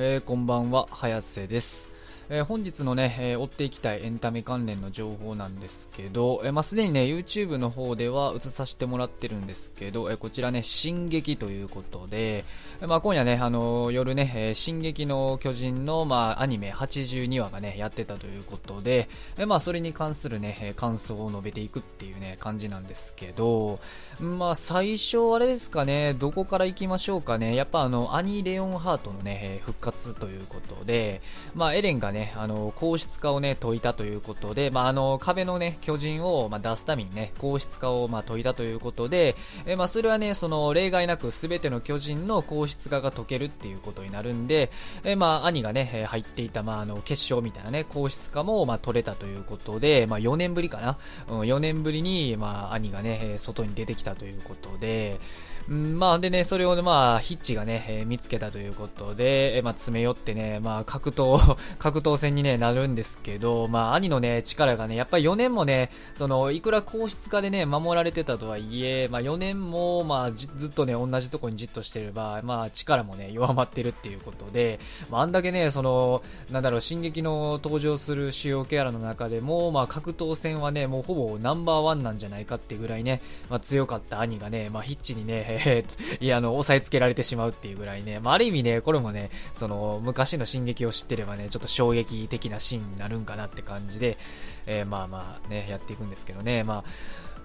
えー、こんばんは、早瀬です。えー、本日のね、えー、追っていきたいエンタメ関連の情報なんですけど、えー、まあ、すでにね、YouTube の方では映させてもらってるんですけど、えこちらね、進撃ということで、まあ、今夜ね、あの夜ね、え進撃の巨人の、まあ、アニメ82話がね、やってたということで、えまあ、それに関するね、感想を述べていくっていうね、感じなんですけど、まあ、最初あれですかね、どこから行きましょうかね、やっぱあの、アニ・レオンハートのね、復活ということで、まあ、エレンがね、ね、あの、硬質化をね、解いたということで、まあ、あの、壁のね、巨人を、まあ、出すためにね、硬質化を、まあ、解いたということで、えまあ、それはね、その、例外なく全ての巨人の硬質化が解けるっていうことになるんで、えまあ、兄がね、入っていた、まあ、あの、決勝みたいなね、硬質化も、まあ、取れたということで、まあ、4年ぶりかな。うん、4年ぶりに、まあ、兄がね、外に出てきたということで、うん、まあ、でね、それをね、まあ、ヒッチがね、えー、見つけたということで、えー、まあ、詰め寄ってね、まあ、格闘、格闘戦にね、なるんですけど、まあ、兄のね、力がね、やっぱり4年もね、その、いくら皇室化でね、守られてたとはいえ、まあ、4年も、まあ、ずっとね、同じとこにじっとしてれば、まあ、力もね、弱まってるっていうことで、まあ、あんだけね、その、なんだろう、進撃の登場する主要キャラの中でも、まあ、格闘戦はね、もうほぼナンバーワンなんじゃないかってぐらいね、まあ、強かった兄がね、まあ、ヒッチにね、えー、いや、あの、押さえつけられてしまうっていうぐらいね、まあ、ある意味ね、これもね、その、昔の進撃を知ってればね、ちょっと衝撃的なシーンになるんかなって感じで、えー、まあまあね、やっていくんですけどね、ま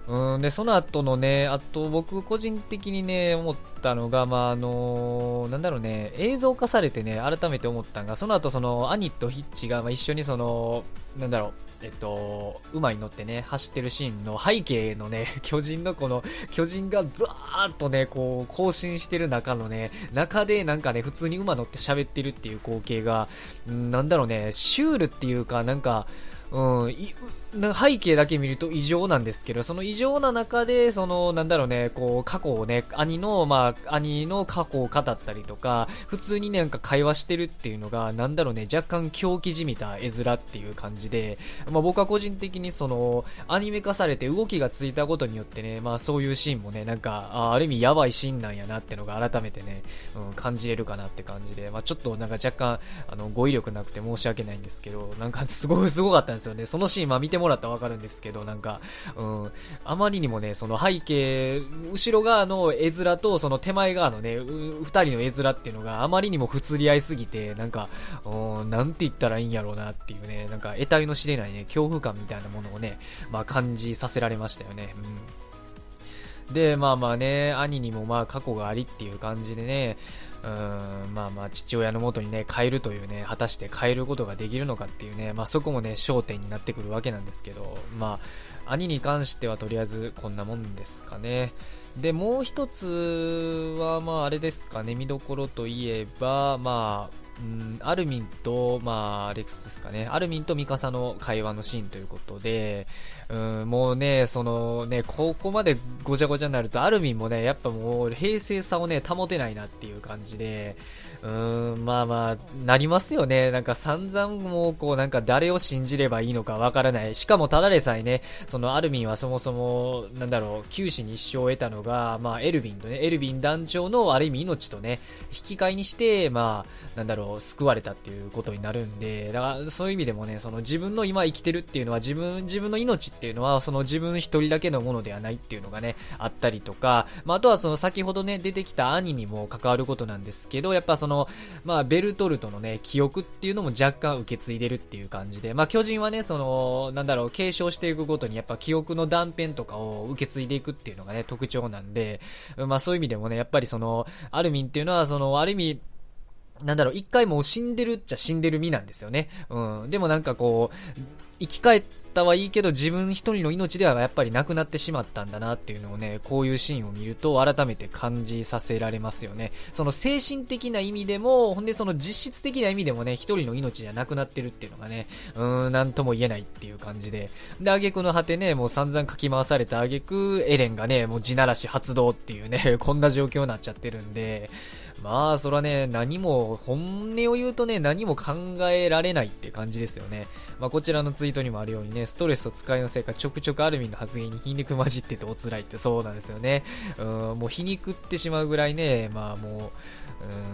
あ、うん、で、その後のね、あと僕個人的にね、思ったのが、まあ、あのー、なんだろうね、映像化されてね、改めて思ったのが、その後その、兄とヒッチが、まあ、一緒にその、なんだろう、えっと、馬に乗ってね、走ってるシーンの背景のね、巨人のこの、巨人がザーッとね、こう、更新してる中のね、中でなんかね、普通に馬乗って喋ってるっていう光景が、んなんだろうね、シュールっていうか、なんか、うん、背景だけ見ると異常なんですけど、その異常な中で、その、なんだろうね、こう、過去をね、兄の、まあ、兄の過去を語ったりとか、普通に、なんか会話してるっていうのが、なんだろうね、若干狂気じみた絵面っていう感じで、まあ僕は個人的にその、アニメ化されて動きがついたことによってね、まあそういうシーンもね、なんか、あある意味やばいシーンなんやなってのが改めてね、うん、感じれるかなって感じで、まあちょっとなんか若干、あの、語彙力なくて申し訳ないんですけど、なんかすごい、すごかったんですよね。そのシーン、ま見てもらったらわかるんですけど、なんか、うん、あまりにもね、その背景、後ろ側の絵面と、その手前側のね、二人の絵面っていうのがあまりにも不釣り合いすぎて、なんか、うん、なんて言ったらいいんやろうなっていうね、なんか、得体の知れないね、恐怖感みたいなものをね、まあ感じさせられましたよね。うん。で、まあまあね、兄にもまあ過去がありっていう感じでね、うん、まあまあ父親の元にね、変えるというね、果たして変えることができるのかっていうね、まあそこもね、焦点になってくるわけなんですけど、まあ、兄に関してはとりあえずこんなもんですかね。で、もう一つは、まああれですかね、見どころといえば、まあ、うん、アルミンと、まあ、アレックスですかね。アルミンとミカサの会話のシーンということで、うん、もうね、そのね、ここまでごちゃごちゃになると、アルミンもね、やっぱもう平静さをね、保てないなっていう感じで、うん、まあまあ、なりますよね。なんか散々もう、こう、なんか誰を信じればいいのかわからない。しかもただでさえね、そのアルミンはそもそも、なんだろう、九死に一生を得たのが、まあ、エルヴィンとね、エルヴィン団長のある意味命とね、引き換えにして、まあ、なんだろう、救われたっていうことになるんで、だからそういう意味でもね、その自分の今生きてるっていうのは自分、自分の命っていうのは、その自分一人だけのものではないっていうのがね、あったりとか、まあ、あとはその先ほどね、出てきた兄にも関わることなんですけど、やっぱその、まあ、ベルトルトのね、記憶っていうのも若干受け継いでるっていう感じで、まあ、巨人はね、その、なんだろう、継承していくごとにやっぱ記憶の断片とかを受け継いでいくっていうのがね、特徴なんで、まあ、そういう意味でもね、やっぱりその、アルミンっていうのは、その、ある意味、なんだろう、一回もう死んでるっちゃ死んでる身なんですよね。うん。でもなんかこう、生き返ったはいいけど自分一人の命ではやっぱりなくなってしまったんだなっていうのをね、こういうシーンを見ると改めて感じさせられますよね。その精神的な意味でも、ほんでその実質的な意味でもね、一人の命じゃなくなってるっていうのがね、うーん、なんとも言えないっていう感じで。で、挙句の果てね、もう散々かき回された挙句、エレンがね、もう地ならし発動っていうね、こんな状況になっちゃってるんで、まあ、それはね、何も、本音を言うとね、何も考えられないって感じですよね。まあ、こちらのツイートにもあるようにね、ストレスと使いのせいかちょくちょくアルミンの発言に皮肉混じっててお辛いってそうなんですよね。うん、もう皮肉ってしまうぐらいね、まあも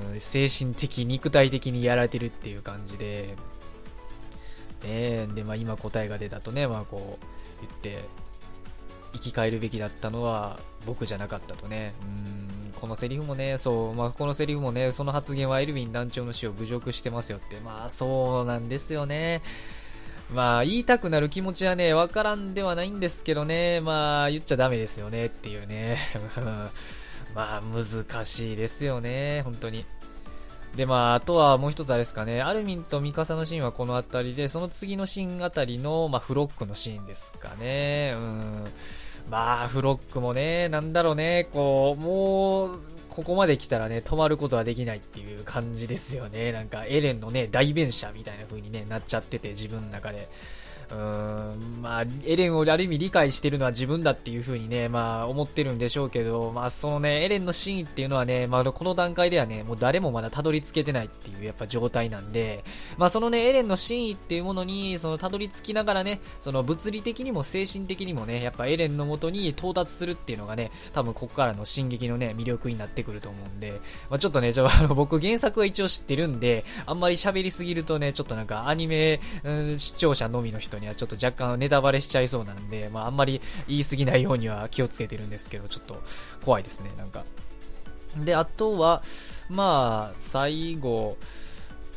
う、うん、精神的、肉体的にやられてるっていう感じで、ねで、まあ今答えが出たとね、まあこう言って、生き返るべきだったのは僕じゃなかったとね。うん、このセリフもね、そう、まあ、このセリフもね、その発言はエルヴィン団長の死を侮辱してますよって。まあ、そうなんですよね。まあ、言いたくなる気持ちはね、わからんではないんですけどね、まあ、言っちゃダメですよねっていうね。まあ、難しいですよね、本当に。で、まあ、あとはもう一つあれですかね、アルミンとミカサのシーンはこの辺りで、その次のシーンあたりの、まあ、フロックのシーンですかね。うん。まあ、フロックもね、なんだろうね、こう、もう、ここまで来たらね、止まることはできないっていう感じですよね。なんか、エレンのね、代弁者みたいな風にね、なっちゃってて、自分の中で。うん、まあ、エレンをある意味理解してるのは自分だっていう風にね、まあ、思ってるんでしょうけど、まあ、そのね、エレンの真意っていうのはね、まあ、この段階ではね、もう誰もまだたどり着けてないっていう、やっぱ状態なんで、まあ、そのね、エレンの真意っていうものに、その、たどり着きながらね、その、物理的にも精神的にもね、やっぱエレンのもとに到達するっていうのがね、多分ここからの進撃のね、魅力になってくると思うんで、まあ、ちょっとね、ちょ、あの、僕原作は一応知ってるんで、あんまり喋りすぎるとね、ちょっとなんかアニメ、うん、視聴者のみの人にはちょっと若干ネタバレしちゃいそうなんで、まあ、あんまり言い過ぎないようには気をつけてるんですけど、ちょっと怖いですね、なんか。で、あとは、まあ、最後、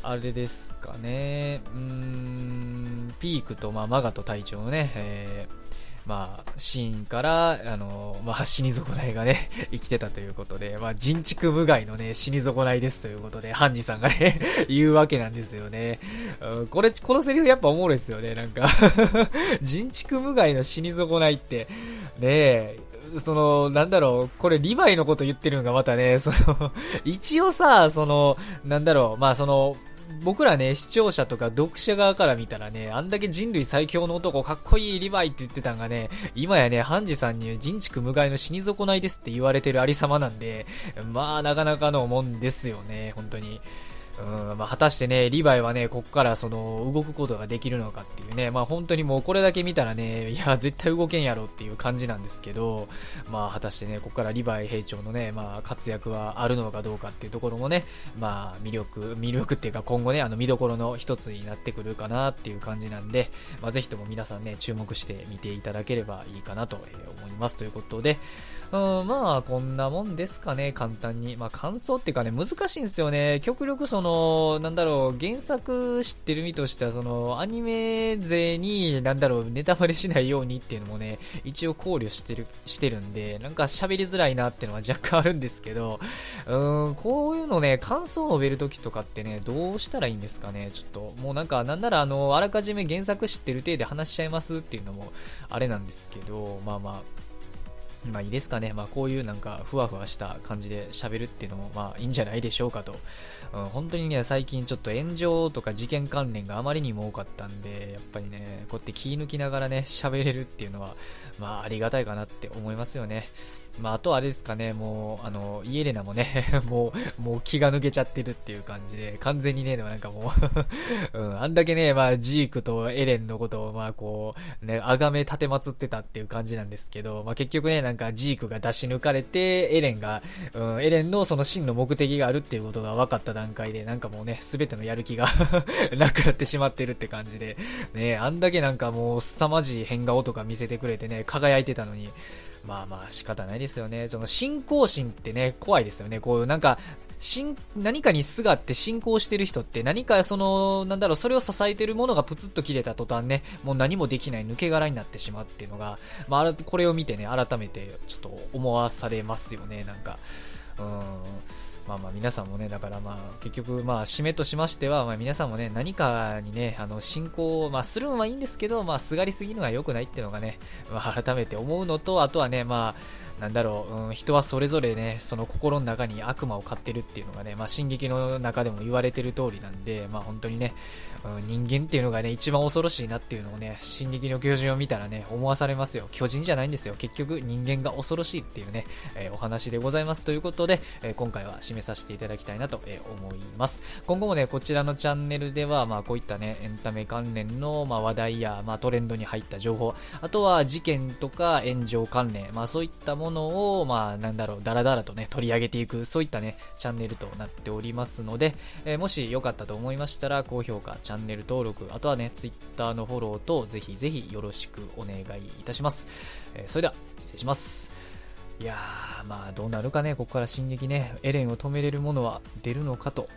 あれですかね、うーん、ピークと、まあ、マガと隊長のね、えーまあ、シーンから、あの、まあ、死に損ないがね、生きてたということで、まあ、人畜無害のね、死に損ないですということで、ハンジさんがね 言うわけなんですよね。うん、これ、このセリフやっぱおもろいですよね、なんか 人畜無害の死に損ないって、ねえ、その、なんだろう、これリヴァイのこと言ってるのがまたね、その一応さ、その、なんだろう、まあその、僕らね、視聴者とか読者側から見たらね、あんだけ人類最強の男、かっこいいリヴァイって言ってたんがね、今やね、ハンジさんに人畜無害の死に損ないですって言われてるありさまなんで、まあ、なかなかのもんですよね、本当に。うん、まあ、果たしてね、リヴァイはね、ここからその、動くことができるのかっていうね、まあ本当にもうこれだけ見たらね、いや、絶対動けんやろっていう感じなんですけど、まあ果たしてね、ここからリヴァイ兵長のね、まあ活躍はあるのかどうかっていうところもね、まあ魅力、魅力っていうか今後ね、あの見どころの一つになってくるかなっていう感じなんで、まあぜひとも皆さんね、注目して見ていただければいいかなと思います。ということで、うん、まあ、こんなもんですかね、簡単に。まあ、感想っていうかね、難しいんですよね。極力その、なんだろう、原作知ってる身としては、その、アニメ勢に、なんだろう、ネタバレしないようにっていうのもね、一応考慮してる、してるんで、なんか喋りづらいなっていうのは 若干あるんですけど、うん、こういうのね、感想を述べるときとかってね、どうしたらいいんですかね、ちょっと。もうなんか、なんならあの、あらかじめ原作知ってる体で話しちゃいますっていうのも、あれなんですけど、まあまあ、まあいいですかね。まあこういうなんかふわふわした感じで喋るっていうのもまあいいんじゃないでしょうかと。うん、本当にね、最近ちょっと炎上とか事件関連があまりにも多かったんで、やっぱりね、こうやって気抜きながらね、喋れるっていうのは、まあありがたいかなって思いますよね。まあ、あとあれですかね、もう、あの、イエレナもね もう、もう気が抜けちゃってるっていう感じで、完全にね、でもなんかもう うん、あんだけね、まあ、ジークとエレンのことを、まあ、こう、ね、あがめ立てまつってたっていう感じなんですけど、まあ、結局ね、なんかジークが出し抜かれて、エレンが、うん、エレンのその真の目的があるっていうことが分かった段階で、なんかもうね、すべてのやる気が なくなってしまってるって感じで、ね、あんだけなんかもう、凄まじい変顔とか見せてくれてね、輝いてたのに、まあまあ仕方ないですよね。その信仰心ってね、怖いですよね。こういうなんか、何かにすがって信仰してる人って何かその、なんだろう、それを支えてるものがプツッと切れた途端ね、もう何もできない抜け殻になってしまうっていうのが、まあ、これを見てね、改めてちょっと思わされますよね、なんか。うん。まあまあ皆さんもね、だからまあ結局まあ締めとしましては、まあ皆さんもね、何かにね、あの進行を、まあするのはいいんですけど、まあすがりすぎるのは良くないっていうのがね、まあ改めて思うのと、あとはね、まあ、なんだろう、うん、人はそれぞれね、その心の中に悪魔を飼ってるっていうのがね、まあ、進撃の中でも言われてる通りなんで、まあ、本当にね、うん、人間っていうのがね、一番恐ろしいなっていうのをね、進撃の巨人を見たらね、思わされますよ。巨人じゃないんですよ。結局、人間が恐ろしいっていうね、えー、お話でございますということで、えー、今回は締めさせていただきたいなと、え思います。今後もね、こちらのチャンネルでは、まあ、こういったね、エンタメ関連の、まあ、話題や、まあ、トレンドに入った情報、あとは事件とか炎上関連、まあ、そういったものものを、まあ、なんだろう、だらだらとね、取り上げていく、そういったね、チャンネルとなっておりますので、えー、もしよかったと思いましたら、高評価、チャンネル登録、あとはね、Twitter のフォローと、ぜひぜひよろしくお願いいたします。えー、それでは、失礼します。いやー、まあどうなるかね、ここから進撃ね、エレンを止めれるものは出るのかと